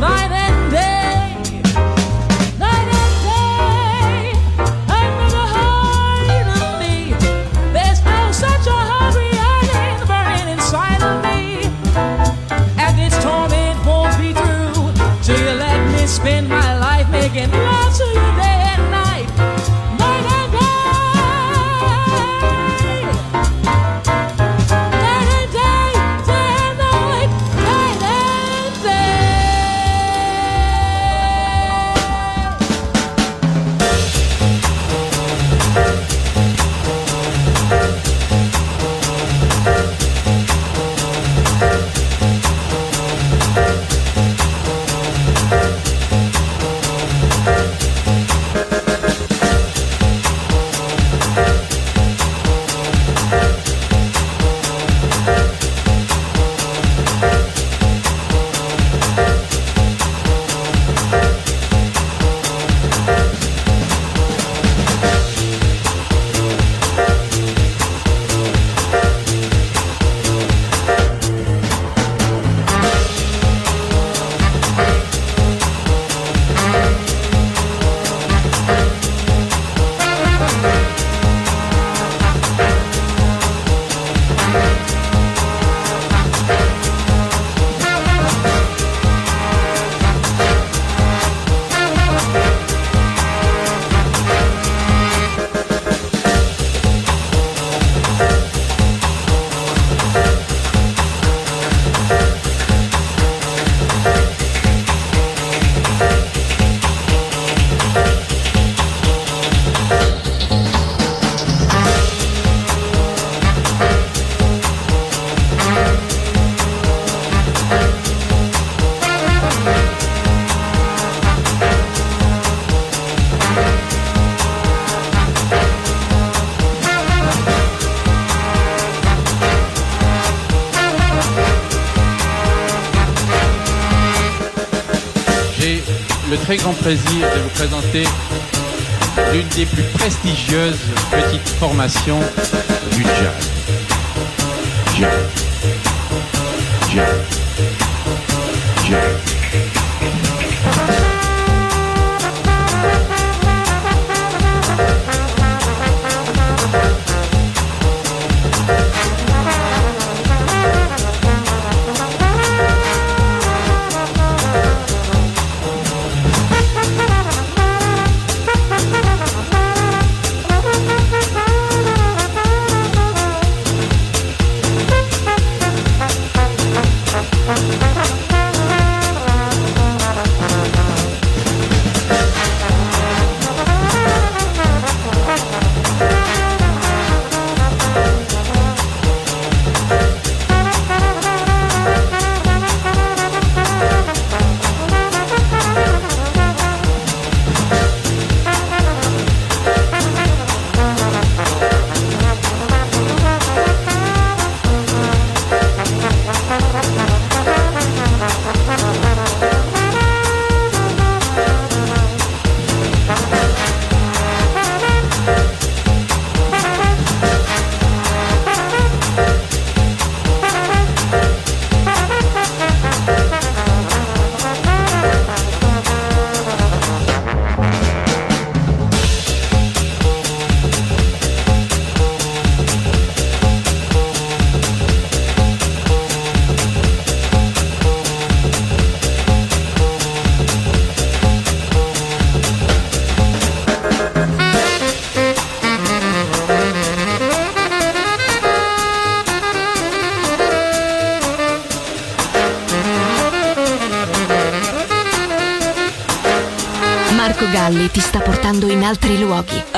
night and day. l'une des plus prestigieuses petites formations du jazz.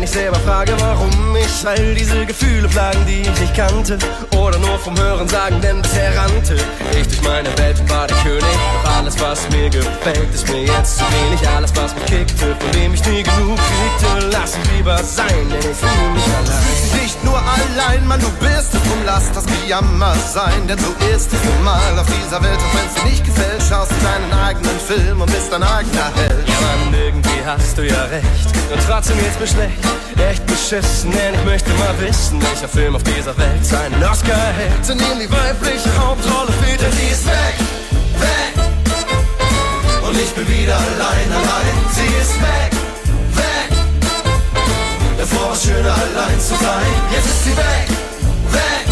Mich ständig selber frage, warum mich all diese Gefühle plagen, die ich nicht kannte oder nur vom Hören sagen, denn bisher rannte ich durch meine was mir gefällt, ist mir jetzt zu wenig. Alles, was mich kickte, von dem ich nie genug kriegte, lass es lieber sein, denn ich fühle mich allein. Fühlst dich nicht nur allein, Mann, du bist es, drum lass das Gejammer sein, denn so ist es nun mal auf dieser Welt. Und wenn's dir nicht gefällt, schaust du deinen eigenen Film und bist dein eigener Held. Ja, Mann, irgendwie hast du ja recht. Und trotzdem geht's mir schlecht, echt beschissen, denn ich möchte mal wissen, welcher Film auf dieser Welt seinen Oscar hält. Denn ihm die weibliche Hauptrolle fehlt, denn sie ist weg, weg. Und ich bin wieder allein, allein. Sie ist weg, weg. Davor war schöner allein zu sein. Jetzt ist sie weg, weg.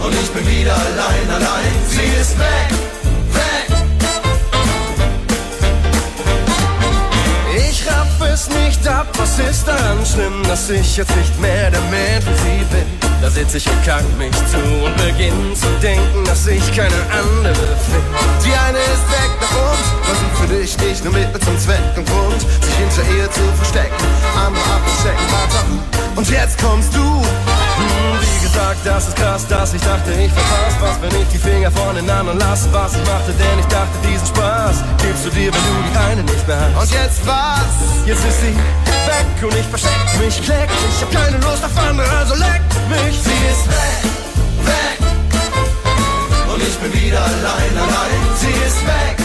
Und ich bin wieder allein, allein. Sie ist weg, weg. Ich raff es nicht ab, was ist daran schlimm, dass ich jetzt nicht mehr der Mann für sie bin. Da sitz ich und kack mich zu und beginn zu denken, dass ich keine andere finde. Die eine ist weg nach uns, versucht für dich nicht nur Mittel zum Zweck und Grund, sich hinter ihr zu verstecken, andere abzustecken, weiter. Und jetzt kommst du. Hm, wie gesagt, das ist krass, dass ich dachte, ich verpasse was, wenn ich die Finger von den anderen lasse, was ich machte, denn ich dachte, diesen Spaß gibst du dir, wenn du die eine nicht mehr hast. Und jetzt was? Jetzt ist sie weg und ich versteck mich, kleck. Ich hab keine Lust auf andere, also leck mich. Sie ist weg, weg. Und ich bin wieder allein, allein. Sie ist weg,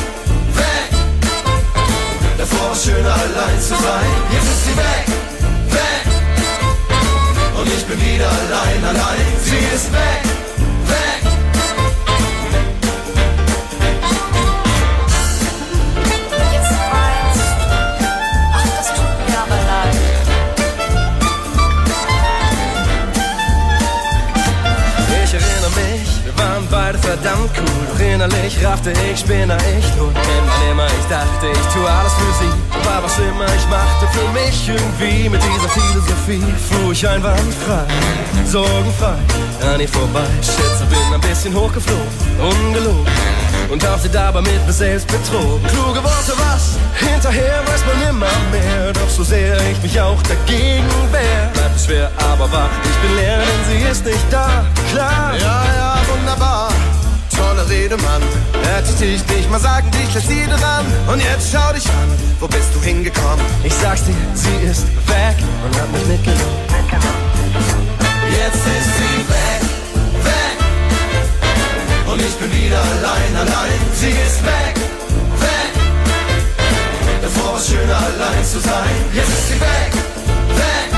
weg. Davor war schöner allein zu sein. Jetzt ist sie weg, weg. Und ich bin wieder allein, allein. Sie ist weg. Beide verdammt cool. Doch innerlich raffte ich, spinner ich nur. Denn wann immer ich dachte, ich tue alles für sie, war was immer ich machte für mich irgendwie. Mit dieser Philosophie fuhr ich einwandfrei, sorgenfrei an ihr vorbei. Schätze, bin ein bisschen hochgeflogen, ungelogen. Und hab sie dabei mit mir selbst betrogen. Kluge Worte, was? Hinterher weiß man immer mehr. Doch so sehr ich mich auch dagegen wehr. Bleibt es schwer, aber wahr. Ich bin leer, denn sie ist nicht da. Klar. Ja, ja, wunderbar. Tolle Rede, Mann. Hätte ich dich nicht mal sagen, dich lässt sie dran. Und jetzt schau dich an, wo bist du hingekommen? Ich sag's dir, sie ist weg und hat mich mitgenommen. Jetzt ist sie ich bin wieder allein, allein. Sie ist weg, weg. Davor war schöner allein zu sein. Jetzt ist sie weg, weg.